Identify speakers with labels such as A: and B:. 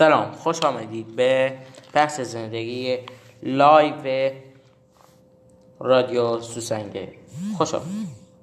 A: سلام خوش آمدید به بحث زندگی لایو رادیو سوسنگه. خوش آمدید.